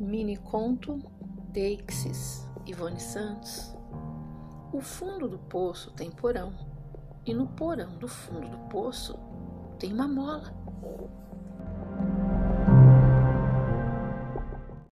Mini conto Deixis, Ivone Santos. O fundo do poço tem porão, e no porão do fundo do poço tem uma mola.